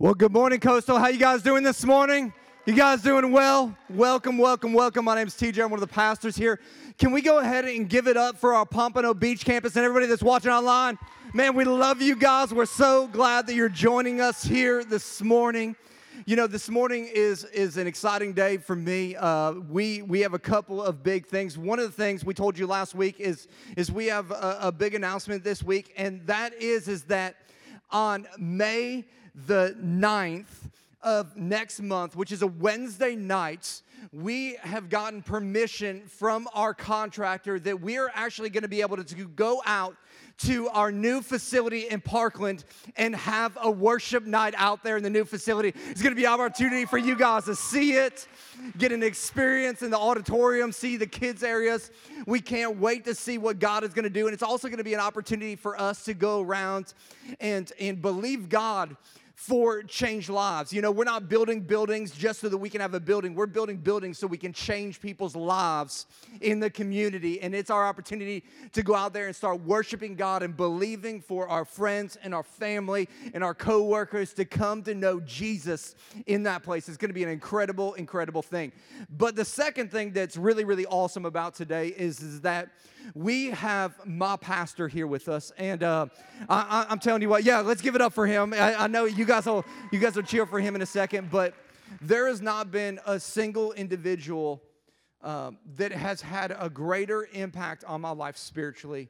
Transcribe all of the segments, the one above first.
Well, good morning, Coastal. How you guys doing this morning? You guys doing well? Welcome, welcome, welcome. My name is TJ. I'm one of the pastors here. Can we go ahead and give it up for our Pompano Beach campus and everybody that's watching online? Man, we love you guys. We're so glad that you're joining us here this morning. You know, this morning is is an exciting day for me. Uh, we we have a couple of big things. One of the things we told you last week is is we have a, a big announcement this week, and that is is that on May the 9th of next month, which is a Wednesday night, we have gotten permission from our contractor that we are actually going to be able to go out to our new facility in Parkland and have a worship night out there in the new facility. It's going to be an opportunity for you guys to see it, get an experience in the auditorium, see the kids' areas. We can't wait to see what God is going to do. And it's also going to be an opportunity for us to go around and, and believe God for changed lives. You know, we're not building buildings just so that we can have a building. We're building buildings so we can change people's lives in the community. And it's our opportunity to go out there and start worshiping God and believing for our friends and our family and our coworkers to come to know Jesus in that place. It's going to be an incredible, incredible thing. But the second thing that's really, really awesome about today is, is that we have my pastor here with us. And uh, I, am telling you what, yeah, let's give it up for him. I, I know you guys will you guys will cheer for him in a second, but there has not been a single individual um, that has had a greater impact on my life spiritually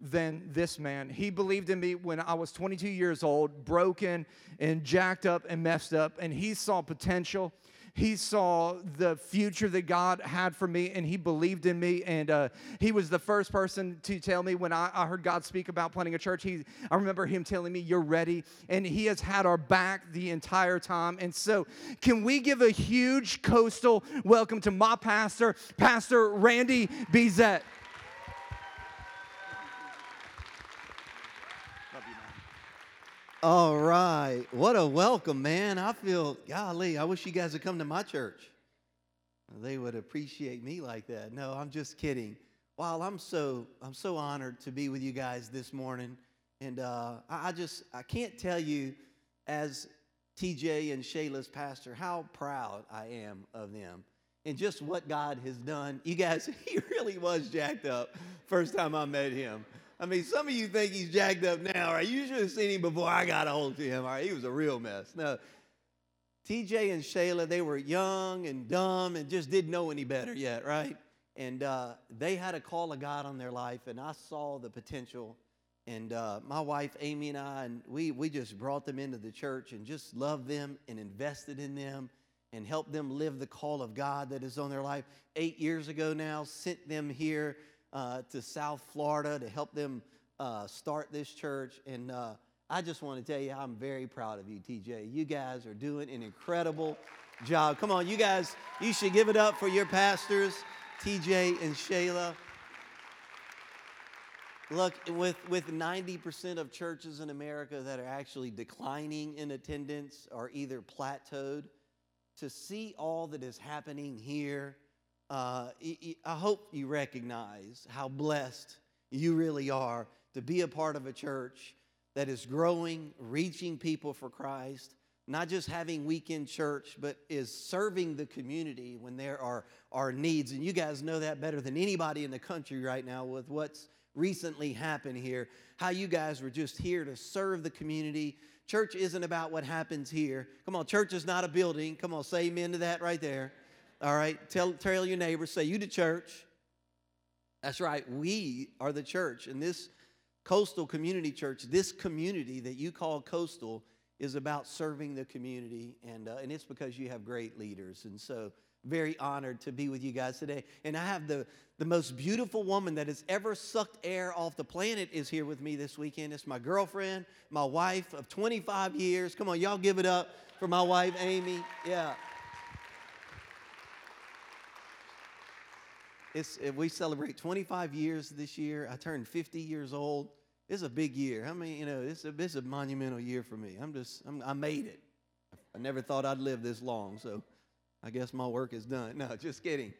than this man. He believed in me when I was 22 years old, broken and jacked up and messed up, and he saw potential he saw the future that God had for me and he believed in me. And uh, he was the first person to tell me when I, I, heard God speak about planting a church. He, I remember him telling me, You're ready. And he has had our back the entire time. And so, can we give a huge coastal welcome to my pastor, Pastor Randy Bezet? All right. What a welcome, man. I feel, golly, I wish you guys would come to my church. They would appreciate me like that. No, I'm just kidding. Wow, I'm so I'm so honored to be with you guys this morning. And uh, I, I just I can't tell you as TJ and Shayla's pastor how proud I am of them and just what God has done. You guys, he really was jacked up first time I met him. I mean, some of you think he's jacked up now, right? You should have seen him before I got a hold of him. All right, he was a real mess. No, TJ and Shayla, they were young and dumb and just didn't know any better yet, right? And uh, they had a call of God on their life, and I saw the potential. And uh, my wife Amy and I, and we we just brought them into the church and just loved them and invested in them and helped them live the call of God that is on their life. Eight years ago now, sent them here uh, to South Florida to help them uh, start this church. And uh, I just want to tell you, I'm very proud of you, TJ. You guys are doing an incredible job. Come on, you guys, you should give it up for your pastors, TJ and Shayla. Look, with, with 90% of churches in America that are actually declining in attendance or either plateaued, to see all that is happening here uh, I hope you recognize how blessed you really are to be a part of a church that is growing, reaching people for Christ, not just having weekend church, but is serving the community when there are, are needs. And you guys know that better than anybody in the country right now with what's recently happened here. How you guys were just here to serve the community. Church isn't about what happens here. Come on, church is not a building. Come on, say amen to that right there. All right, tell, tell your neighbors, say, You the church. That's right, we are the church. And this coastal community church, this community that you call coastal, is about serving the community. And, uh, and it's because you have great leaders. And so, very honored to be with you guys today. And I have the, the most beautiful woman that has ever sucked air off the planet is here with me this weekend. It's my girlfriend, my wife of 25 years. Come on, y'all give it up for my wife, Amy. Yeah. It's, we celebrate 25 years this year. I turned 50 years old. It's a big year. I mean, you know, it's a, it's a monumental year for me. I'm just, I'm, I made it. I never thought I'd live this long, so I guess my work is done. No, just kidding.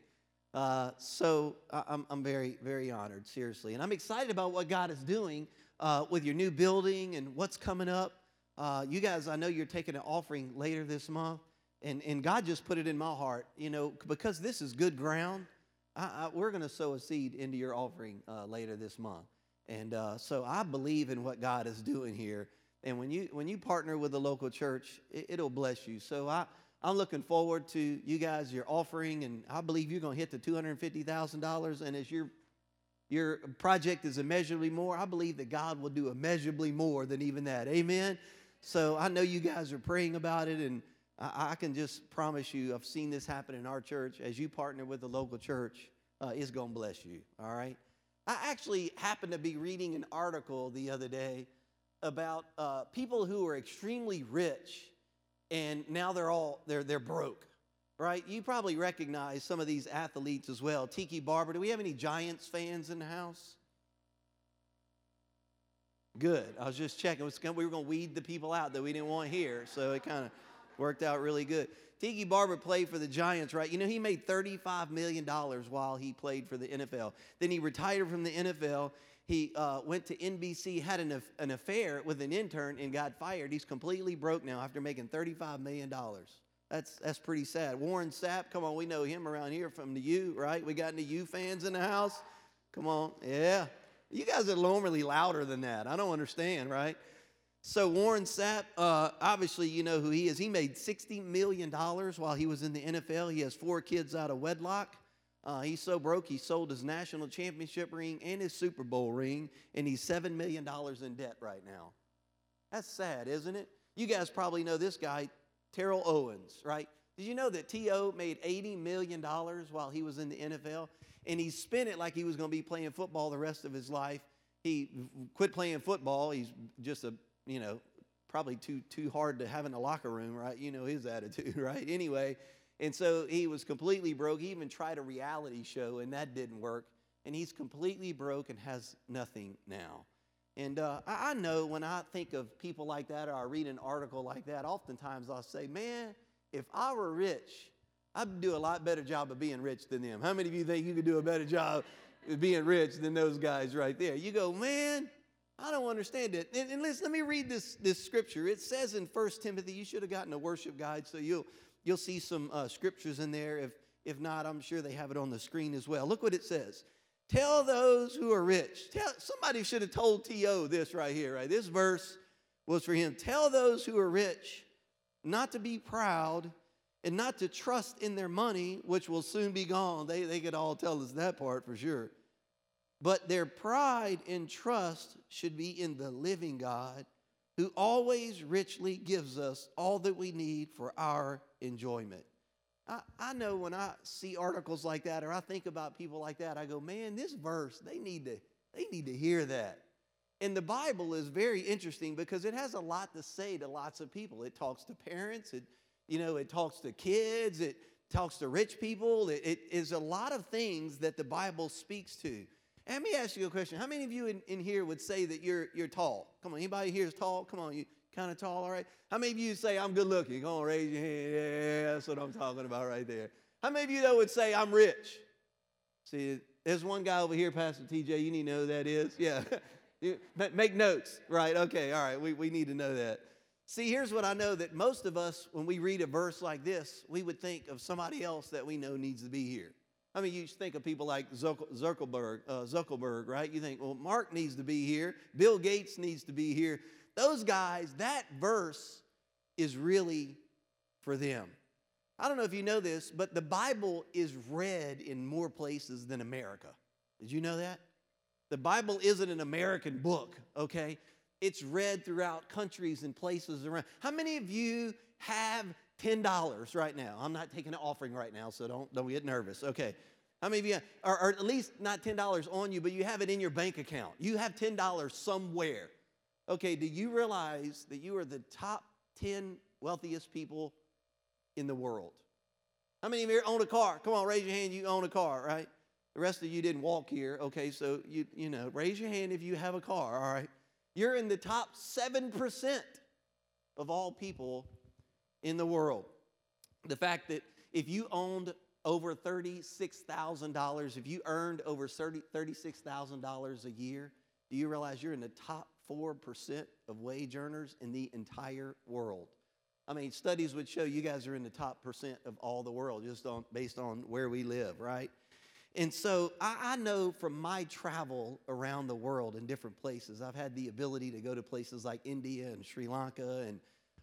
Uh, so I, I'm, I'm very, very honored, seriously. And I'm excited about what God is doing uh, with your new building and what's coming up. Uh, you guys, I know you're taking an offering later this month, and, and God just put it in my heart, you know, because this is good ground. I, I, we're going to sow a seed into your offering uh, later this month. And uh, so I believe in what God is doing here. And when you, when you partner with the local church, it, will bless you. So I, I'm looking forward to you guys, your offering, and I believe you're going to hit the $250,000. And as your, your project is immeasurably more, I believe that God will do immeasurably more than even that. Amen? So I know you guys are praying about it, and I, can just promise you, I've seen this happen in our church. As you partner with the local church, uh, it's going to bless you, all right? I actually happened to be reading an article the other day about uh, people who are extremely rich and now they're all they're they're broke right you probably recognize some of these athletes as well tiki barber do we have any giants fans in the house good i was just checking we were going to weed the people out that we didn't want here so it kind of worked out really good tiki barber played for the giants right you know he made $35 million while he played for the nfl then he retired from the nfl he uh, went to NBC, had an, an affair with an intern, and got fired. He's completely broke now after making $35 million. That's, that's pretty sad. Warren Sapp, come on, we know him around here from the U, right? We got any U fans in the house? Come on, yeah. You guys are normally louder than that. I don't understand, right? So Warren Sapp, uh, obviously you know who he is. He made $60 million while he was in the NFL. He has four kids out of wedlock. Uh, he's so broke, he sold his national championship ring and his Super Bowl ring, and he's $7 million in debt right now. That's sad, isn't it? You guys probably know this guy, Terrell Owens, right? Did you know that T.O. made $80 million while he was in the NFL? And he spent it like he was going to be playing football the rest of his life. He quit playing football. He's just a, you know, probably too, too hard to have in the locker room, right? You know his attitude, right? Anyway, and so he was completely broke. He even tried a reality show, and that didn't work. And he's completely broke and has nothing now. And uh, I know when I think of people like that or I read an article like that, oftentimes I'll say, man, if I were rich, I'd do a lot better job of being rich than them. How many of you think you could do a better job of being rich than those guys right there? You go, man, I don't understand it. And, and listen, let me read this, this scripture. It says in 1 Timothy, you should have gotten a worship guide so you'll You'll see some uh, scriptures in there. If, if not, I'm sure they have it on the screen as well. Look what it says. Tell those who are rich. Tell, somebody should have told T.O. this right here, right? This verse was for him. Tell those who are rich not to be proud and not to trust in their money, which will soon be gone. They, they could all tell us that part for sure. But their pride and trust should be in the living God who always richly gives us all that we need for our enjoyment. I, I know when I see articles like that or I think about people like that, I go, man, this verse, they need to, they need to hear that. And the Bible is very interesting because it has a lot to say to lots of people. It talks to parents, it, you know, it talks to kids, it talks to rich people. It, it is a lot of things that the Bible speaks to. Let me ask you a question. How many of you in, in here would say that you're, you're tall? Come on, anybody here is tall? Come on, you kind of tall, all right? How many of you say I'm good looking? Come on, raise your hand. Yeah, that's what I'm talking about right there. How many of you, though, would say I'm rich? See, there's one guy over here, Pastor TJ. You need to know who that is. Yeah. Make notes, right? Okay, all right. We, we need to know that. See, here's what I know that most of us, when we read a verse like this, we would think of somebody else that we know needs to be here. I mean, you think of people like Zuckerberg, uh, Zuckerberg, right? You think, well, Mark needs to be here, Bill Gates needs to be here. Those guys, that verse is really for them. I don't know if you know this, but the Bible is read in more places than America. Did you know that? The Bible isn't an American book, okay? It's read throughout countries and places around. How many of you have $10 right now. I'm not taking an offering right now, so don't, don't get nervous. Okay. How many of you, or, or at least not $10 on you, but you have it in your bank account? You have $10 somewhere. Okay, do you realize that you are the top 10 wealthiest people in the world? How many of you own a car? Come on, raise your hand. You own a car, right? The rest of you didn't walk here. Okay, so you you know, raise your hand if you have a car. All right, you're in the top seven percent of all people in the world. The fact that if you owned over $36,000, if you earned over $36,000 a year, do you realize you're in the top 4% of wage earners in the entire world. I mean, studies would show you guys are in the top percent of all the world just on, based on where we live, right? And so I, I know from my travel around the world in different places, I've had the ability to go to places like India and Sri Lanka and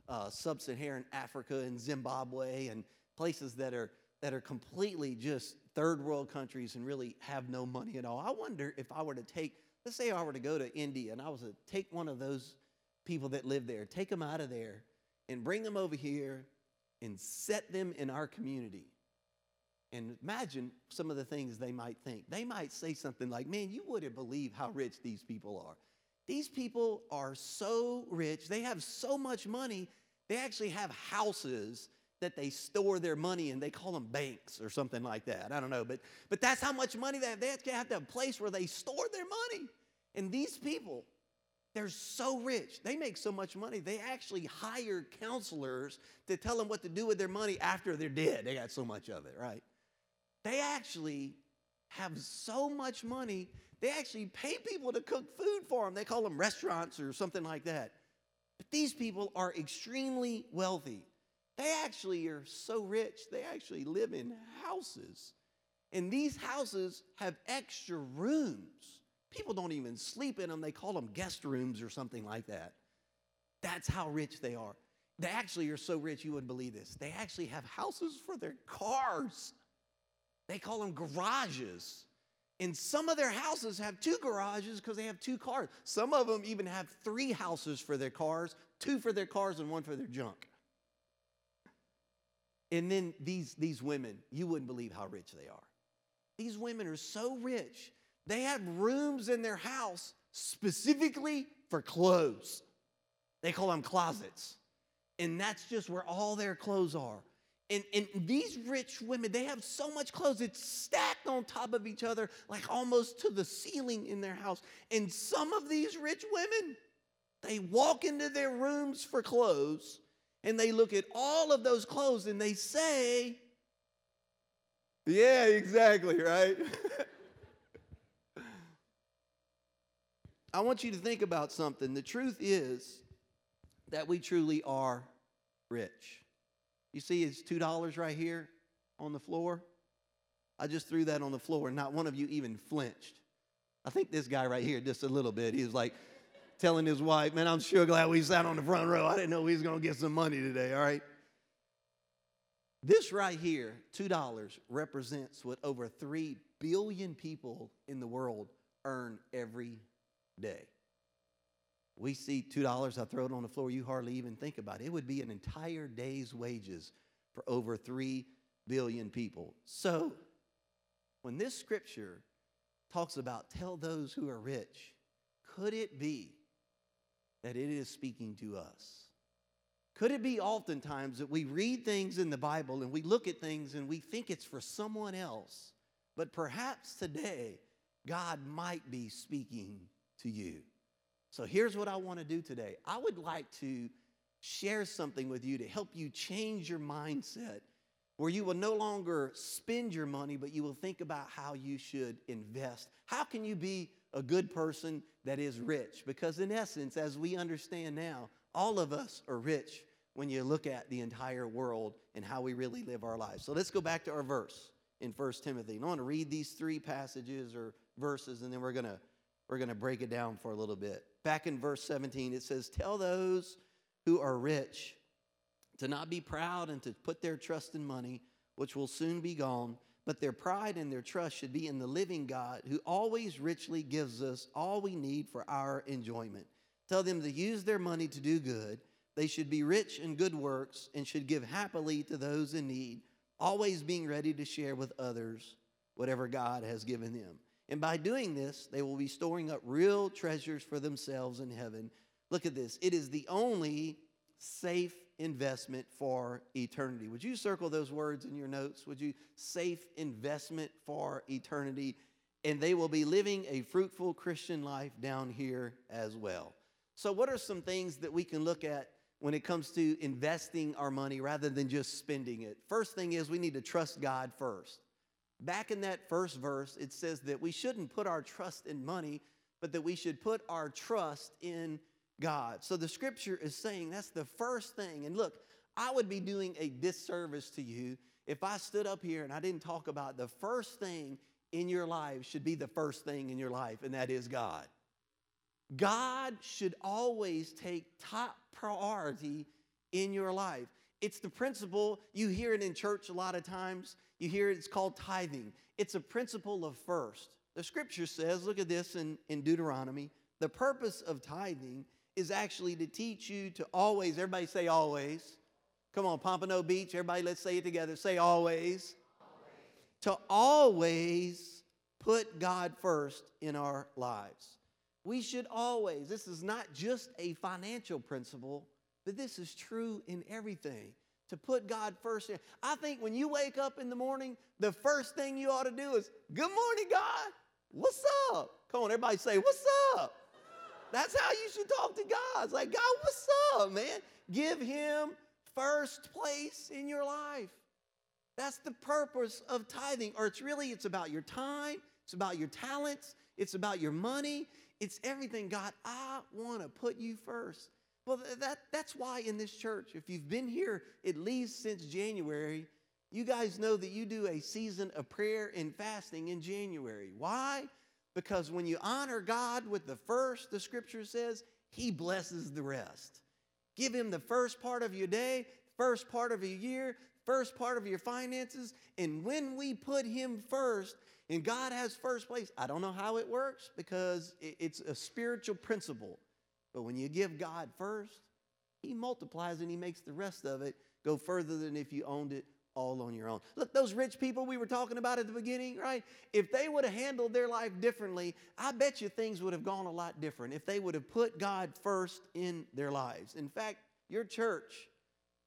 uh, sub Saharan Africa and Zimbabwe and places that are, that are completely just third world countries and really have no money at all. I wonder if I were to take, let's say I were to go to India and I was to take one of those people that live there, take them out of there and bring them over here and set them in our community and imagine some of the things they might think. They might say something like, Man, you wouldn't believe how rich these people are. These people are so rich, they have so much money, they actually have houses that they store their money in. They call them banks or something like that. I don't know, but, but that's how much money they have. They actually have to have a place where they store their money. And these people, they're so rich. They make so much money. They actually hire counselors to tell them what to do with their money after they're dead. They got so much of it, right? They actually have so much money, they actually pay people to cook food for them. They call them restaurants or something like that. But these people are extremely wealthy. They actually are so rich, they actually live in houses. And these houses have extra rooms. People don't even sleep in them, they call them guest rooms or something like that. That's how rich they are. They actually are so rich, you wouldn't believe this. They actually have houses for their cars. They call them garages. And some of their houses have two garages because they have two cars. Some of them even have three houses for their cars two for their cars and one for their junk. And then these, these women, you wouldn't believe how rich they are. These women are so rich, they have rooms in their house specifically for clothes. They call them closets. And that's just where all their clothes are. And, and these rich women, they have so much clothes, it's stacked on top of each other, like almost to the ceiling in their house. And some of these rich women, they walk into their rooms for clothes and they look at all of those clothes and they say, Yeah, exactly, right? I want you to think about something. The truth is that we truly are rich. You see, it's $2 right here on the floor. I just threw that on the floor, and not one of you even flinched. I think this guy right here, just a little bit, he was like telling his wife, Man, I'm sure glad we sat on the front row. I didn't know we was going to get some money today, all right? This right here, $2, represents what over 3 billion people in the world earn every day. We see $2, I throw it on the floor, you hardly even think about it. It would be an entire day's wages for over 3 billion people. So, when this scripture talks about tell those who are rich, could it be that it is speaking to us? Could it be oftentimes that we read things in the Bible and we look at things and we think it's for someone else, but perhaps today God might be speaking to you? So here's what I want to do today I would like to share something with you to help you change your mindset where you will no longer spend your money, but you will think about how you should invest. How can you be a good person that is rich? Because, in essence, as we understand now, all of us are rich when you look at the entire world and how we really live our lives. So let's go back to our verse in 1 Timothy. And I want to read these three passages or verses, and then we're going to we're going to break it down for a little bit. Back in verse 17, it says, Tell those who are rich to not be proud and to put their trust in money, which will soon be gone, but their pride and their trust should be in the living God, who always richly gives us all we need for our enjoyment. Tell them to use their money to do good. They should be rich in good works and should give happily to those in need, always being ready to share with others whatever God has given them. And by doing this, they will be storing up real treasures for themselves in heaven. Look at this. It is the only safe investment for eternity. Would you circle those words in your notes? Would you safe investment for eternity? And they will be living a fruitful Christian life down here as well. So, what are some things that we can look at when it comes to investing our money rather than just spending it? First thing is we need to trust God first. Back in that first verse, it says that we shouldn't put our trust in money but that we should put our trust in God. So the scripture is saying that's the first thing. And look, I would be doing a disservice to you if I stood up here and I didn't talk about the first thing in your life should be the first thing in your life, and that is God. God should always take top priority in your life. It's the principle, you hear it in church a lot of times. You hear it, it's called tithing. It's a principle of first. The scripture says, look at this in, in Deuteronomy, the purpose of tithing is actually to teach you to always, everybody say always. Come on, Pompano Beach, everybody let's say it together. Say always. always. To always put God first in our lives. We should always, this is not just a financial principle, but this is true in everything. To put God first. I think when you wake up in the morning, the first thing you ought to do is, Good morning, God. What's up? Come on, everybody say, What's up? That's how you should talk to God. It's like, God, what's up, man? Give Him first place in your life. That's the purpose of tithing. Or it's really, it's about your time, it's about your talents, it's about your money, it's everything. God, I want to put you first. Well, that, that's why in this church, if you've been here at least since January, you guys know that you do a season of prayer and fasting in January. Why? Because when you honor God with the first, the scripture says, He blesses the rest. Give Him the first part of your day, first part of your year, first part of your finances. And when we put Him first, and God has first place, I don't know how it works because it's a spiritual principle. But when you give God first, He multiplies and He makes the rest of it go further than if you owned it all on your own. Look, those rich people we were talking about at the beginning, right? If they would have handled their life differently, I bet you things would have gone a lot different if they would have put God first in their lives. In fact, your church,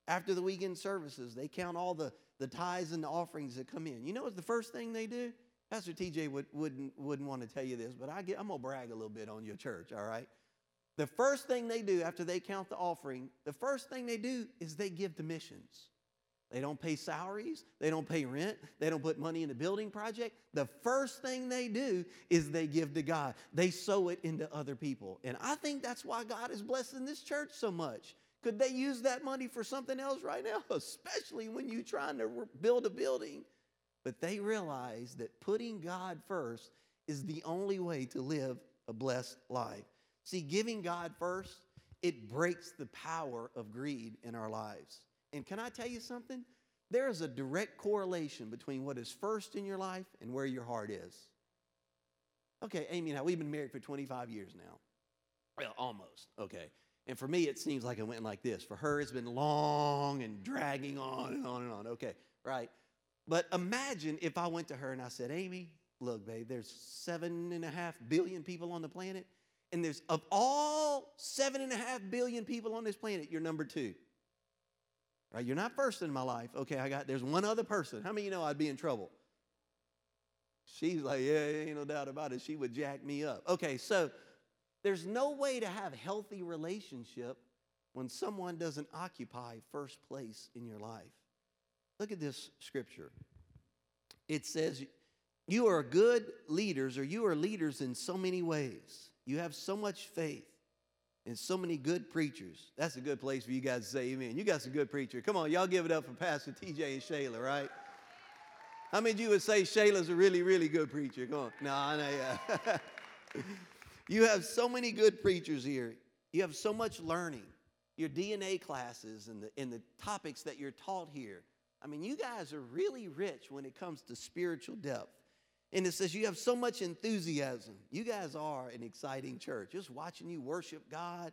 after the weekend services, they count all the, the tithes and the offerings that come in. You know what's the first thing they do? Pastor TJ would, wouldn't, wouldn't want to tell you this, but I get, I'm going to brag a little bit on your church, all right? The first thing they do after they count the offering, the first thing they do is they give to missions. They don't pay salaries, they don't pay rent, they don't put money in the building project. The first thing they do is they give to God. They sow it into other people. And I think that's why God is blessing this church so much. Could they use that money for something else right now? Especially when you're trying to build a building. But they realize that putting God first is the only way to live a blessed life. See, giving God first, it breaks the power of greed in our lives. And can I tell you something? There is a direct correlation between what is first in your life and where your heart is. Okay, Amy now, we've been married for 25 years now. Well, almost, okay. And for me, it seems like it went like this. For her, it's been long and dragging on and on and on. Okay, right? But imagine if I went to her and I said, Amy, look, babe, there's seven and a half billion people on the planet. And there's of all seven and a half billion people on this planet, you're number two. Right? You're not first in my life. Okay, I got there's one other person. How many you know I'd be in trouble? She's like, yeah, ain't no doubt about it. She would jack me up. Okay, so there's no way to have healthy relationship when someone doesn't occupy first place in your life. Look at this scripture. It says, You are good leaders, or you are leaders in so many ways. You have so much faith and so many good preachers. That's a good place for you guys to say amen. You got some good preachers. Come on, y'all give it up for Pastor TJ and Shayla, right? How many of you would say Shayla's a really, really good preacher? Come on. No, I know, yeah. you have so many good preachers here. You have so much learning. Your DNA classes and the, and the topics that you're taught here. I mean, you guys are really rich when it comes to spiritual depth. And it says you have so much enthusiasm. You guys are an exciting church. Just watching you worship God.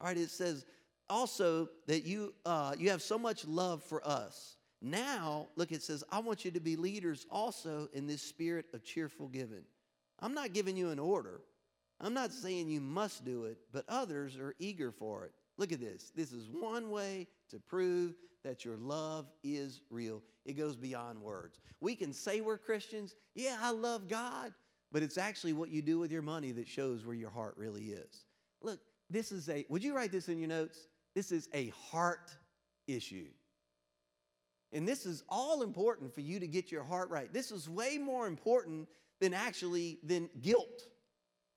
All right, it says also that you uh, you have so much love for us. Now, look, it says, I want you to be leaders also in this spirit of cheerful giving. I'm not giving you an order. I'm not saying you must do it, but others are eager for it. Look at this. This is one way to prove that your love is real. It goes beyond words. We can say we're Christians. Yeah, I love God. But it's actually what you do with your money that shows where your heart really is. Look, this is a, would you write this in your notes? This is a heart issue. And this is all important for you to get your heart right. This is way more important than actually than guilt.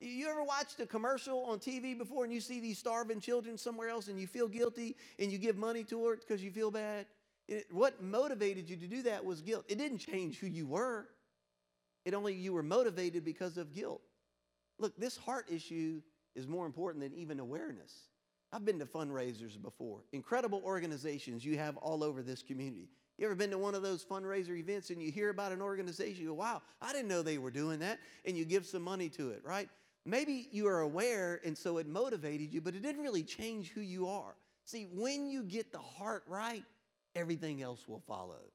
You ever watched a commercial on TV before and you see these starving children somewhere else and you feel guilty and you give money to it because you feel bad? It, what motivated you to do that was guilt. It didn't change who you were. It only you were motivated because of guilt. Look, this heart issue is more important than even awareness. I've been to fundraisers before, incredible organizations you have all over this community. You ever been to one of those fundraiser events and you hear about an organization, you go, wow, I didn't know they were doing that, and you give some money to it, right? Maybe you are aware and so it motivated you, but it didn't really change who you are. See, when you get the heart right, everything else will follow.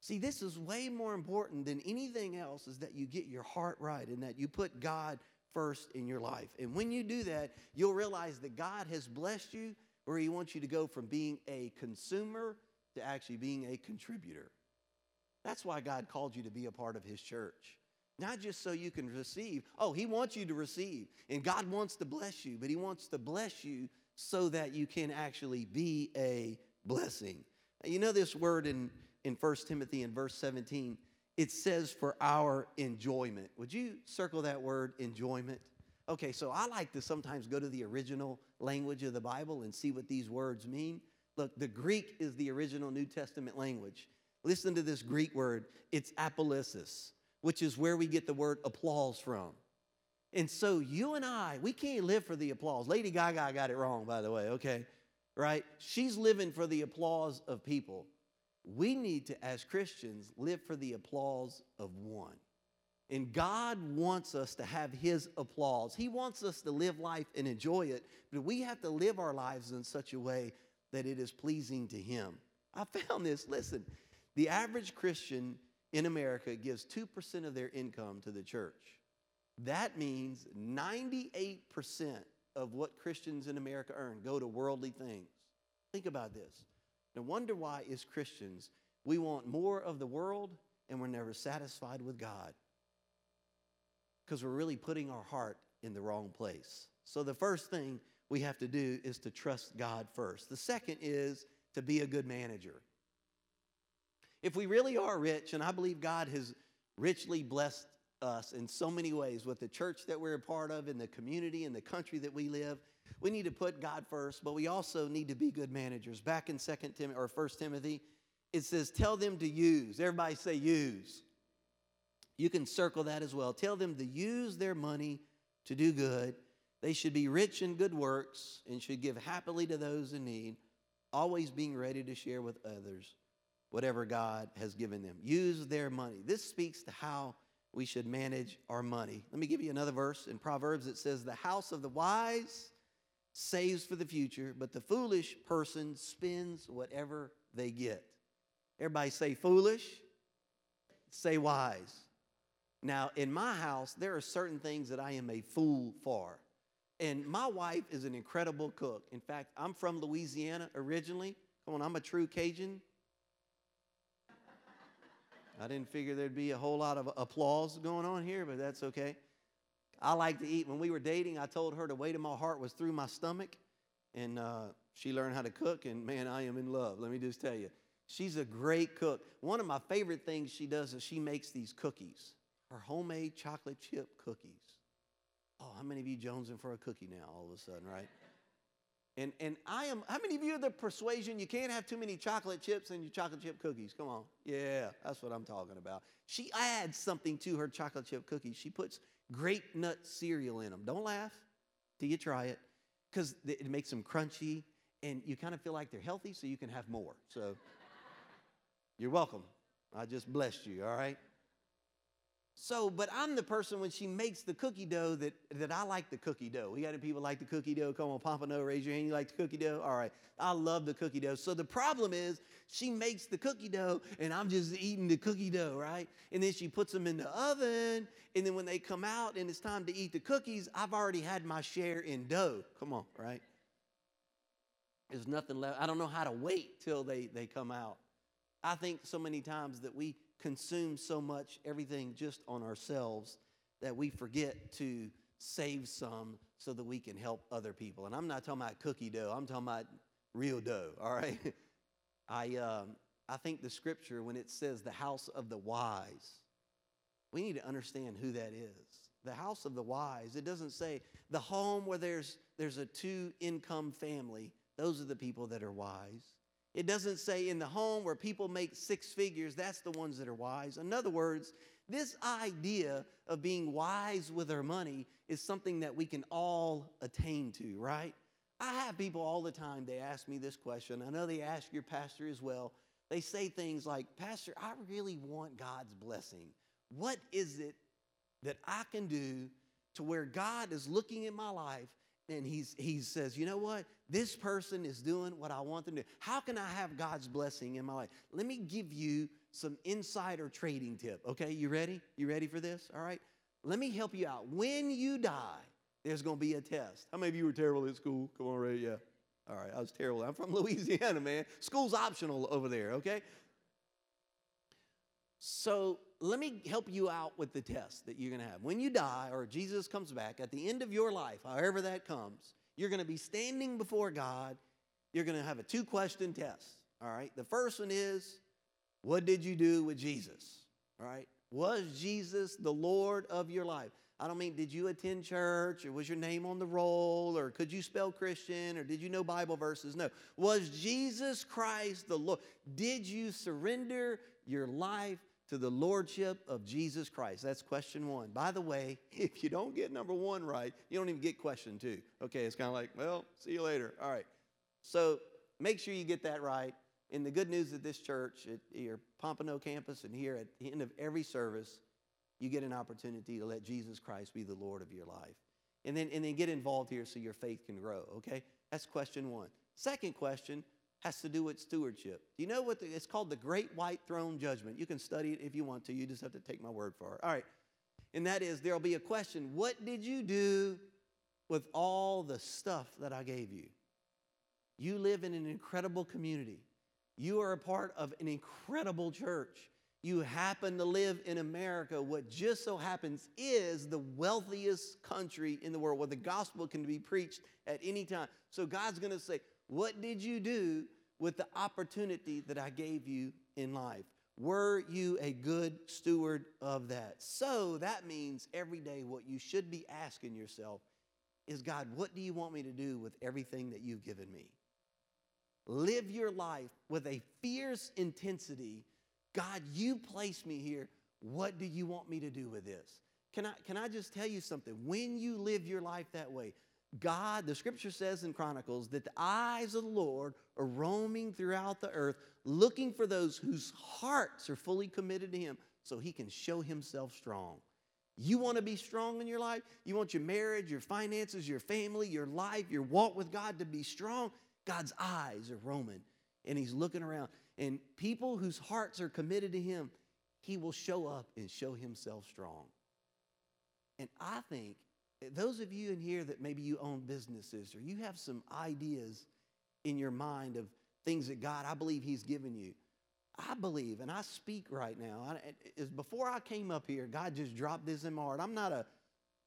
See, this is way more important than anything else is that you get your heart right and that you put God first in your life. And when you do that, you'll realize that God has blessed you where He wants you to go from being a consumer to actually being a contributor. That's why God called you to be a part of His church. Not just so you can receive. Oh, He wants you to receive. And God wants to bless you, but He wants to bless you so that you can actually be a blessing. You know this word in, in 1 Timothy in verse 17? It says for our enjoyment. Would you circle that word enjoyment? Okay, so I like to sometimes go to the original language of the Bible and see what these words mean. Look, the Greek is the original New Testament language. Listen to this Greek word. It's apolausis, which is where we get the word applause from. And so you and I, we can't live for the applause. Lady Gaga got it wrong, by the way, okay? Right? She's living for the applause of people. We need to, as Christians, live for the applause of one. And God wants us to have His applause. He wants us to live life and enjoy it, but we have to live our lives in such a way that it is pleasing to Him. I found this, listen, the average Christian in America gives 2% of their income to the church. That means 98% of what Christians in America earn go to worldly things. Think about this. No wonder why, as Christians, we want more of the world and we're never satisfied with God because we're really putting our heart in the wrong place. So, the first thing we have to do is to trust God first. The second is to be a good manager. If we really are rich, and I believe God has richly blessed us in so many ways with the church that we're a part of, in the community, in the country that we live, we need to put God first, but we also need to be good managers. Back in Second Timothy or First Timothy, it says, "Tell them to use." Everybody say use. You can circle that as well. Tell them to use their money to do good. They should be rich in good works and should give happily to those in need, always being ready to share with others whatever God has given them. Use their money. This speaks to how we should manage our money. Let me give you another verse in Proverbs. It says, The house of the wise saves for the future, but the foolish person spends whatever they get. Everybody say foolish, say wise. Now, in my house, there are certain things that I am a fool for. And my wife is an incredible cook. In fact, I'm from Louisiana originally. Come on, I'm a true Cajun. I didn't figure there'd be a whole lot of applause going on here, but that's okay. I like to eat. When we were dating, I told her the weight of my heart was through my stomach, and uh, she learned how to cook. And man, I am in love. Let me just tell you, she's a great cook. One of my favorite things she does is she makes these cookies, her homemade chocolate chip cookies. Oh, how many of you jonesing for a cookie now? All of a sudden, right? And and I am. How many of you are the persuasion you can't have too many chocolate chips in your chocolate chip cookies? Come on, yeah, that's what I'm talking about. She adds something to her chocolate chip cookies. She puts grape nut cereal in them. Don't laugh till you try it because it makes them crunchy and you kind of feel like they're healthy so you can have more. So you're welcome. I just blessed you, all right? So, but I'm the person when she makes the cookie dough that, that I like the cookie dough. We got any people like the cookie dough? Come on, Pompano, raise your hand. You like the cookie dough? All right. I love the cookie dough. So the problem is she makes the cookie dough and I'm just eating the cookie dough, right? And then she puts them in the oven. And then when they come out and it's time to eat the cookies, I've already had my share in dough. Come on, right? There's nothing left. I don't know how to wait till they, they come out. I think so many times that we consume so much everything just on ourselves that we forget to save some so that we can help other people. And I'm not talking about cookie dough, I'm talking about real dough, all right? I, um, I think the scripture, when it says the house of the wise, we need to understand who that is. the house of the wise. It doesn't say the home where there's, there's a two income family. Those are the people that are wise. It doesn't say in the home where people make six figures, that's the ones that are wise. In other words, this idea of being wise with our money is something that we can all attain to, right? I have people all the time, they ask me this question. I know they ask your pastor as well. They say things like, Pastor, I really want God's blessing. What is it that I can do to where God is looking at my life and he's, he says, you know what? This person is doing what I want them to do. How can I have God's blessing in my life? Let me give you some insider trading tip. Okay, you ready? You ready for this? All right. Let me help you out. When you die, there's going to be a test. How many of you were terrible at school? Come on, ready? Yeah. All right, I was terrible. I'm from Louisiana, man. School's optional over there, okay? So let me help you out with the test that you're going to have. When you die or Jesus comes back at the end of your life, however that comes, you're going to be standing before God. You're going to have a two question test. All right. The first one is, what did you do with Jesus? All right. Was Jesus the Lord of your life? I don't mean, did you attend church or was your name on the roll or could you spell Christian or did you know Bible verses? No. Was Jesus Christ the Lord? Did you surrender your life to the lordship of Jesus Christ? That's question one. By the way, if you don't get number one right, you don't even get question two. Okay, it's kind of like, well, see you later. All right. So make sure you get that right. And the good news at this church, at your Pompano campus, and here at the end of every service, you get an opportunity to let Jesus Christ be the Lord of your life. And then, and then get involved here so your faith can grow, okay? That's question one. Second question has to do with stewardship. Do you know what the, it's called? The Great White Throne Judgment. You can study it if you want to. You just have to take my word for it. All right. And that is there'll be a question What did you do with all the stuff that I gave you? You live in an incredible community. You are a part of an incredible church. You happen to live in America, what just so happens is the wealthiest country in the world where the gospel can be preached at any time. So God's gonna say, What did you do with the opportunity that I gave you in life? Were you a good steward of that? So that means every day what you should be asking yourself is God, what do you want me to do with everything that you've given me? Live your life with a fierce intensity. God, you placed me here. What do you want me to do with this? Can I, can I just tell you something? When you live your life that way, God, the scripture says in Chronicles that the eyes of the Lord are roaming throughout the earth, looking for those whose hearts are fully committed to Him so He can show Himself strong. You want to be strong in your life? You want your marriage, your finances, your family, your life, your walk with God to be strong? God's eyes are roaming and He's looking around. And people whose hearts are committed to Him, He will show up and show Himself strong. And I think those of you in here that maybe you own businesses or you have some ideas in your mind of things that God, I believe He's given you. I believe, and I speak right now. I, is before I came up here, God just dropped this in my heart. I'm not a,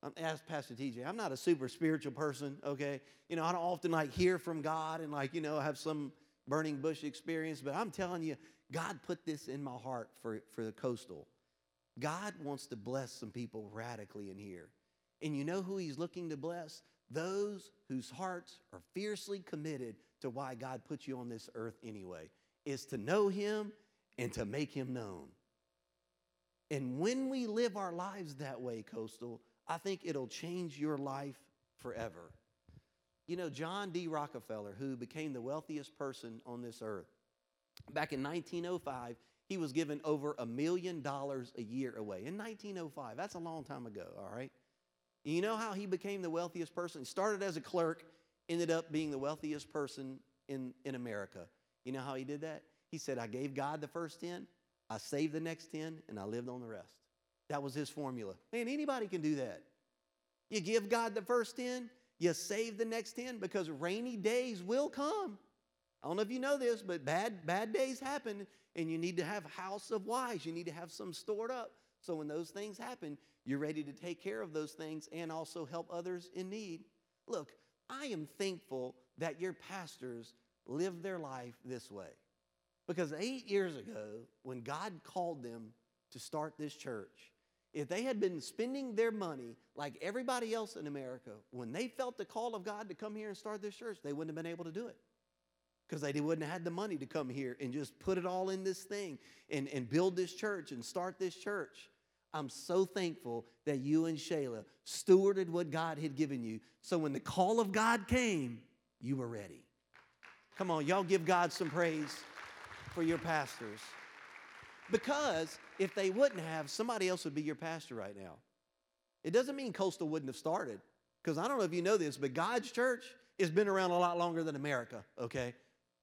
I'm, ask Pastor TJ. I'm not a super spiritual person. Okay, you know, I don't often like hear from God and like you know have some burning bush experience, but I'm telling you, God put this in my heart for for the coastal. God wants to bless some people radically in here. And you know who he's looking to bless? Those whose hearts are fiercely committed to why God put you on this earth anyway, is to know him and to make him known. And when we live our lives that way, Coastal, I think it'll change your life forever. You know, John D. Rockefeller, who became the wealthiest person on this earth, back in 1905, he was given over a million dollars a year away. In 1905, that's a long time ago, all right? You know how he became the wealthiest person? He started as a clerk, ended up being the wealthiest person in, in America. You know how he did that? He said, I gave God the first 10, I saved the next 10, and I lived on the rest. That was his formula. Man, anybody can do that. You give God the first 10, you save the next 10 because rainy days will come. I don't know if you know this, but bad, bad days happen, and you need to have a house of wise. You need to have some stored up. So when those things happen, you're ready to take care of those things and also help others in need. Look, I am thankful that your pastors live their life this way. Because eight years ago, when God called them to start this church, if they had been spending their money like everybody else in America, when they felt the call of God to come here and start this church, they wouldn't have been able to do it. Because they wouldn't have had the money to come here and just put it all in this thing and, and build this church and start this church. I'm so thankful that you and Shayla stewarded what God had given you. So when the call of God came, you were ready. Come on, y'all give God some praise for your pastors. Because if they wouldn't have, somebody else would be your pastor right now. It doesn't mean Coastal wouldn't have started. Because I don't know if you know this, but God's church has been around a lot longer than America, okay?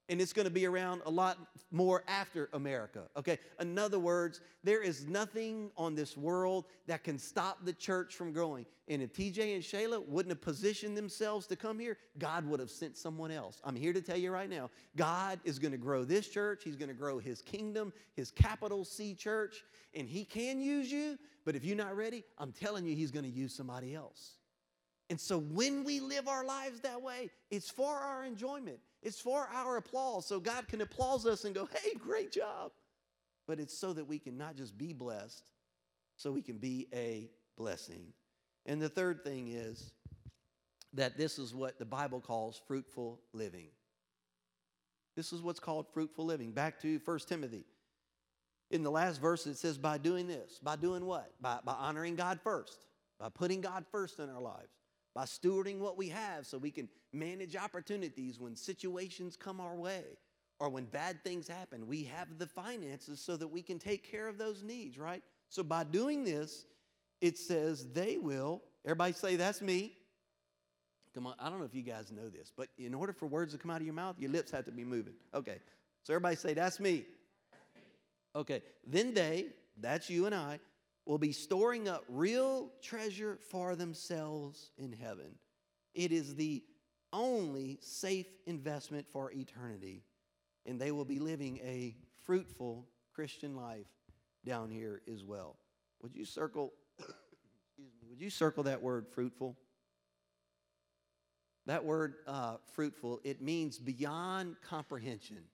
And it's going to be around a lot more after America. Okay? In other words, there is nothing on this world that can stop the church from growing. And if TJ and Shayla wouldn't have positioned themselves to come here, God would have sent someone else. I'm here to tell you right now God is going to grow this church, He's going to grow His kingdom, His capital C church, and He can use you. But if you're not ready, I'm telling you, He's going to use somebody else. And so when we live our lives that way, it's for our enjoyment. It's for our applause. So God can applaud us and go, hey, great job. But it's so that we can not just be blessed, so we can be a blessing. And the third thing is that this is what the Bible calls fruitful living. This is what's called fruitful living. Back to 1 Timothy. In the last verse, it says, by doing this. By doing what? By, by honoring God first, by putting God first in our lives by stewarding what we have so we can manage opportunities when situations come our way or when bad things happen. We have the finances so that we can take care of those needs, right? So by doing this, it says they will, everybody say, that's me. Come on, I don't know if you guys know this, but in order for words to come out of your mouth, your lips have to be moving. Okay, so everybody say, that's me. Okay, then they, that's you and I, will be storing up real treasure for themselves in heaven. It is the only safe investment for eternity, and they will be living a fruitful Christian life down here as well. Would you circle excuse me, would you circle that word fruitful? That word uh, fruitful, it means beyond comprehension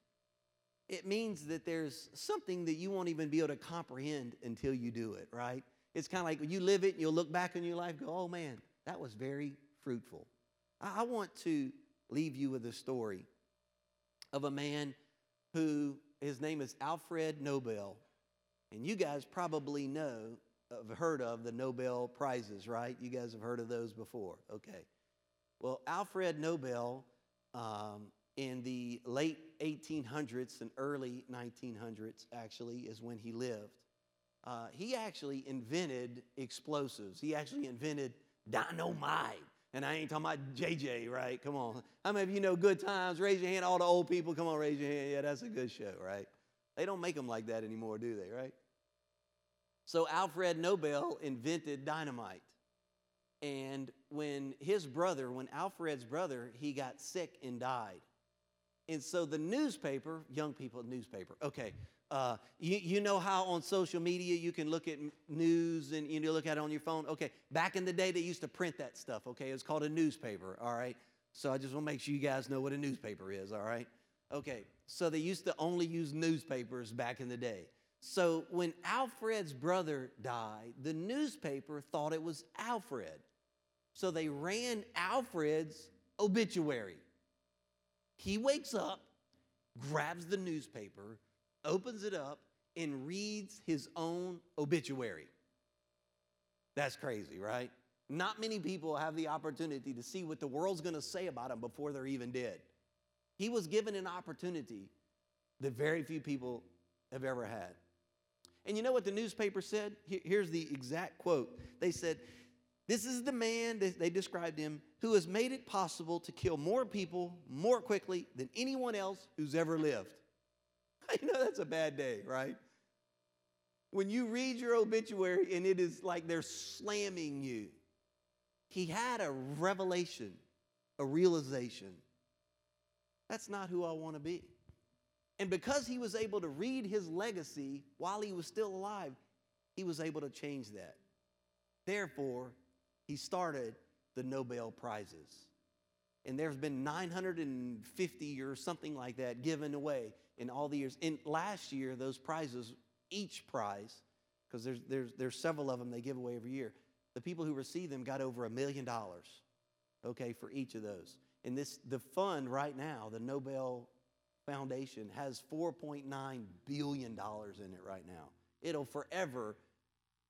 it means that there's something that you won't even be able to comprehend until you do it, right? It's kind of like you live it, you'll look back on your life go, oh man, that was very fruitful. I, I want to leave you with a story of a man who, his name is Alfred Nobel. And you guys probably know, have heard of the Nobel Prizes, right? You guys have heard of those before. Okay. Well, Alfred Nobel um, in the late 1800s and early 1900s, actually, is when he lived. Uh, he actually invented explosives. He actually invented dynamite. And I ain't talking about JJ, right? Come on. How many of you know good times? Raise your hand. All the old people, come on, raise your hand. Yeah, that's a good show, right? They don't make them like that anymore, do they, right? So Alfred Nobel invented dynamite. And when his brother, when Alfred's brother, he got sick and died. And so the newspaper, young people, newspaper, okay. Uh, you, you know how on social media you can look at news and you know, look at it on your phone? Okay, back in the day they used to print that stuff, okay? It was called a newspaper, all right? So I just want to make sure you guys know what a newspaper is, all right? Okay, so they used to only use newspapers back in the day. So when Alfred's brother died, the newspaper thought it was Alfred. So they ran Alfred's obituary. He wakes up, grabs the newspaper, opens it up, and reads his own obituary. That's crazy, right? Not many people have the opportunity to see what the world's gonna say about them before they're even dead. He was given an opportunity that very few people have ever had. And you know what the newspaper said? Here's the exact quote. They said, This is the man, they described him, who has made it possible to kill more people more quickly than anyone else who's ever lived. You know, that's a bad day, right? When you read your obituary and it is like they're slamming you, he had a revelation, a realization. That's not who I want to be. And because he was able to read his legacy while he was still alive, he was able to change that. Therefore, he started the Nobel Prizes. And there's been 950 or something like that given away in all the years. In last year, those prizes, each prize because there's, there's, there's several of them they give away every year. The people who receive them got over a million dollars, okay, for each of those. And this, the fund right now, the Nobel Foundation, has $4.9 billion in it right now. It'll forever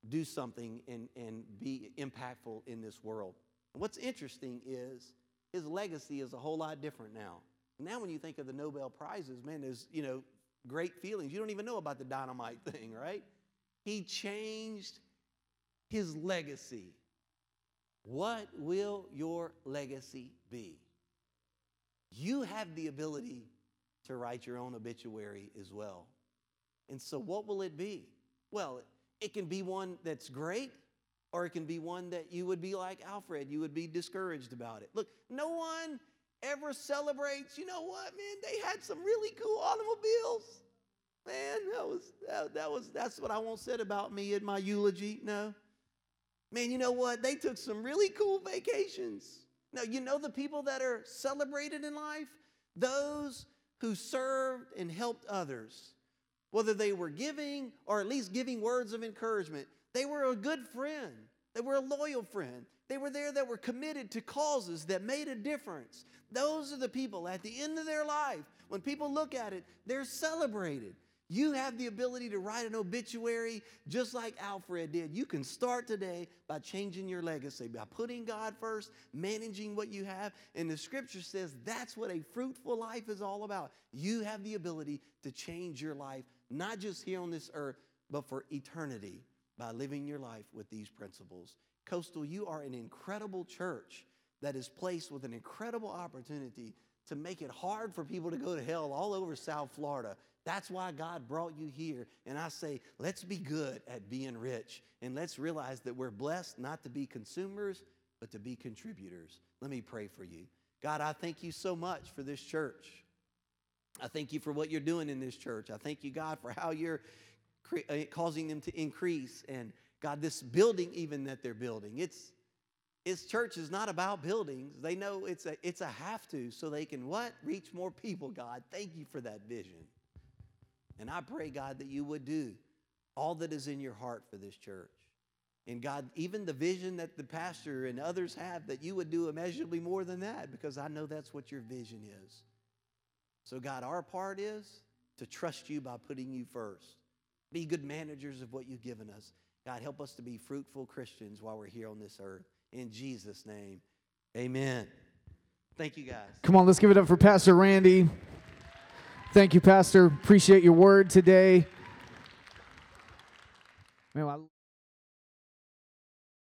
do something and, and be impactful in this world. What's interesting is his legacy is a whole lot different now. Now, when you think of the Nobel Prizes, man, there's, you know, great feelings. You don't even know about the dynamite thing, right? He changed his legacy. What will your legacy be? You have the ability to write your own obituary as well. And so, what will it be? Well, it can be one that's great, or it can be one that you would be like Alfred, you would be discouraged about it. Look, no one ever celebrates, you know what, man, they had some really cool automobiles. Man, that was that, that was that's what I won't said about me in my eulogy. No. Man, you know what? They took some really cool vacations. Now, you know the people that are celebrated in life? Those who served and helped others, whether they were giving or at least giving words of encouragement. They were a good friend, they were a loyal friend. They were there that were committed to causes that made a difference. Those are the people at the end of their life, when people look at it, they're celebrated. You have the ability to write an obituary just like Alfred did. You can start today by changing your legacy, by putting God first, managing what you have. And the scripture says that's what a fruitful life is all about. You have the ability to change your life, not just here on this earth, but for eternity by living your life with these principles. Coastal, you are an incredible church that is placed with an incredible opportunity to make it hard for people to go to hell all over South Florida. That's why God brought you here. And I say, let's be good at being rich. And let's realize that we're blessed not to be consumers, but to be contributors. Let me pray for you. God, I thank you so much for this church. I thank you for what you're doing in this church. I thank you, God, for how you're cre- uh, causing them to increase. And God, this building, even that they're building, it's it's church is not about buildings. They know it's a it's a have to, so they can what reach more people. God, thank you for that vision. And I pray, God, that you would do all that is in your heart for this church. And God, even the vision that the pastor and others have, that you would do immeasurably more than that, because I know that's what your vision is. So, God, our part is to trust you by putting you first. Be good managers of what you've given us. God, help us to be fruitful Christians while we're here on this earth. In Jesus' name, amen. Thank you, guys. Come on, let's give it up for Pastor Randy. Thank you, Pastor. Appreciate your word today. Man, I-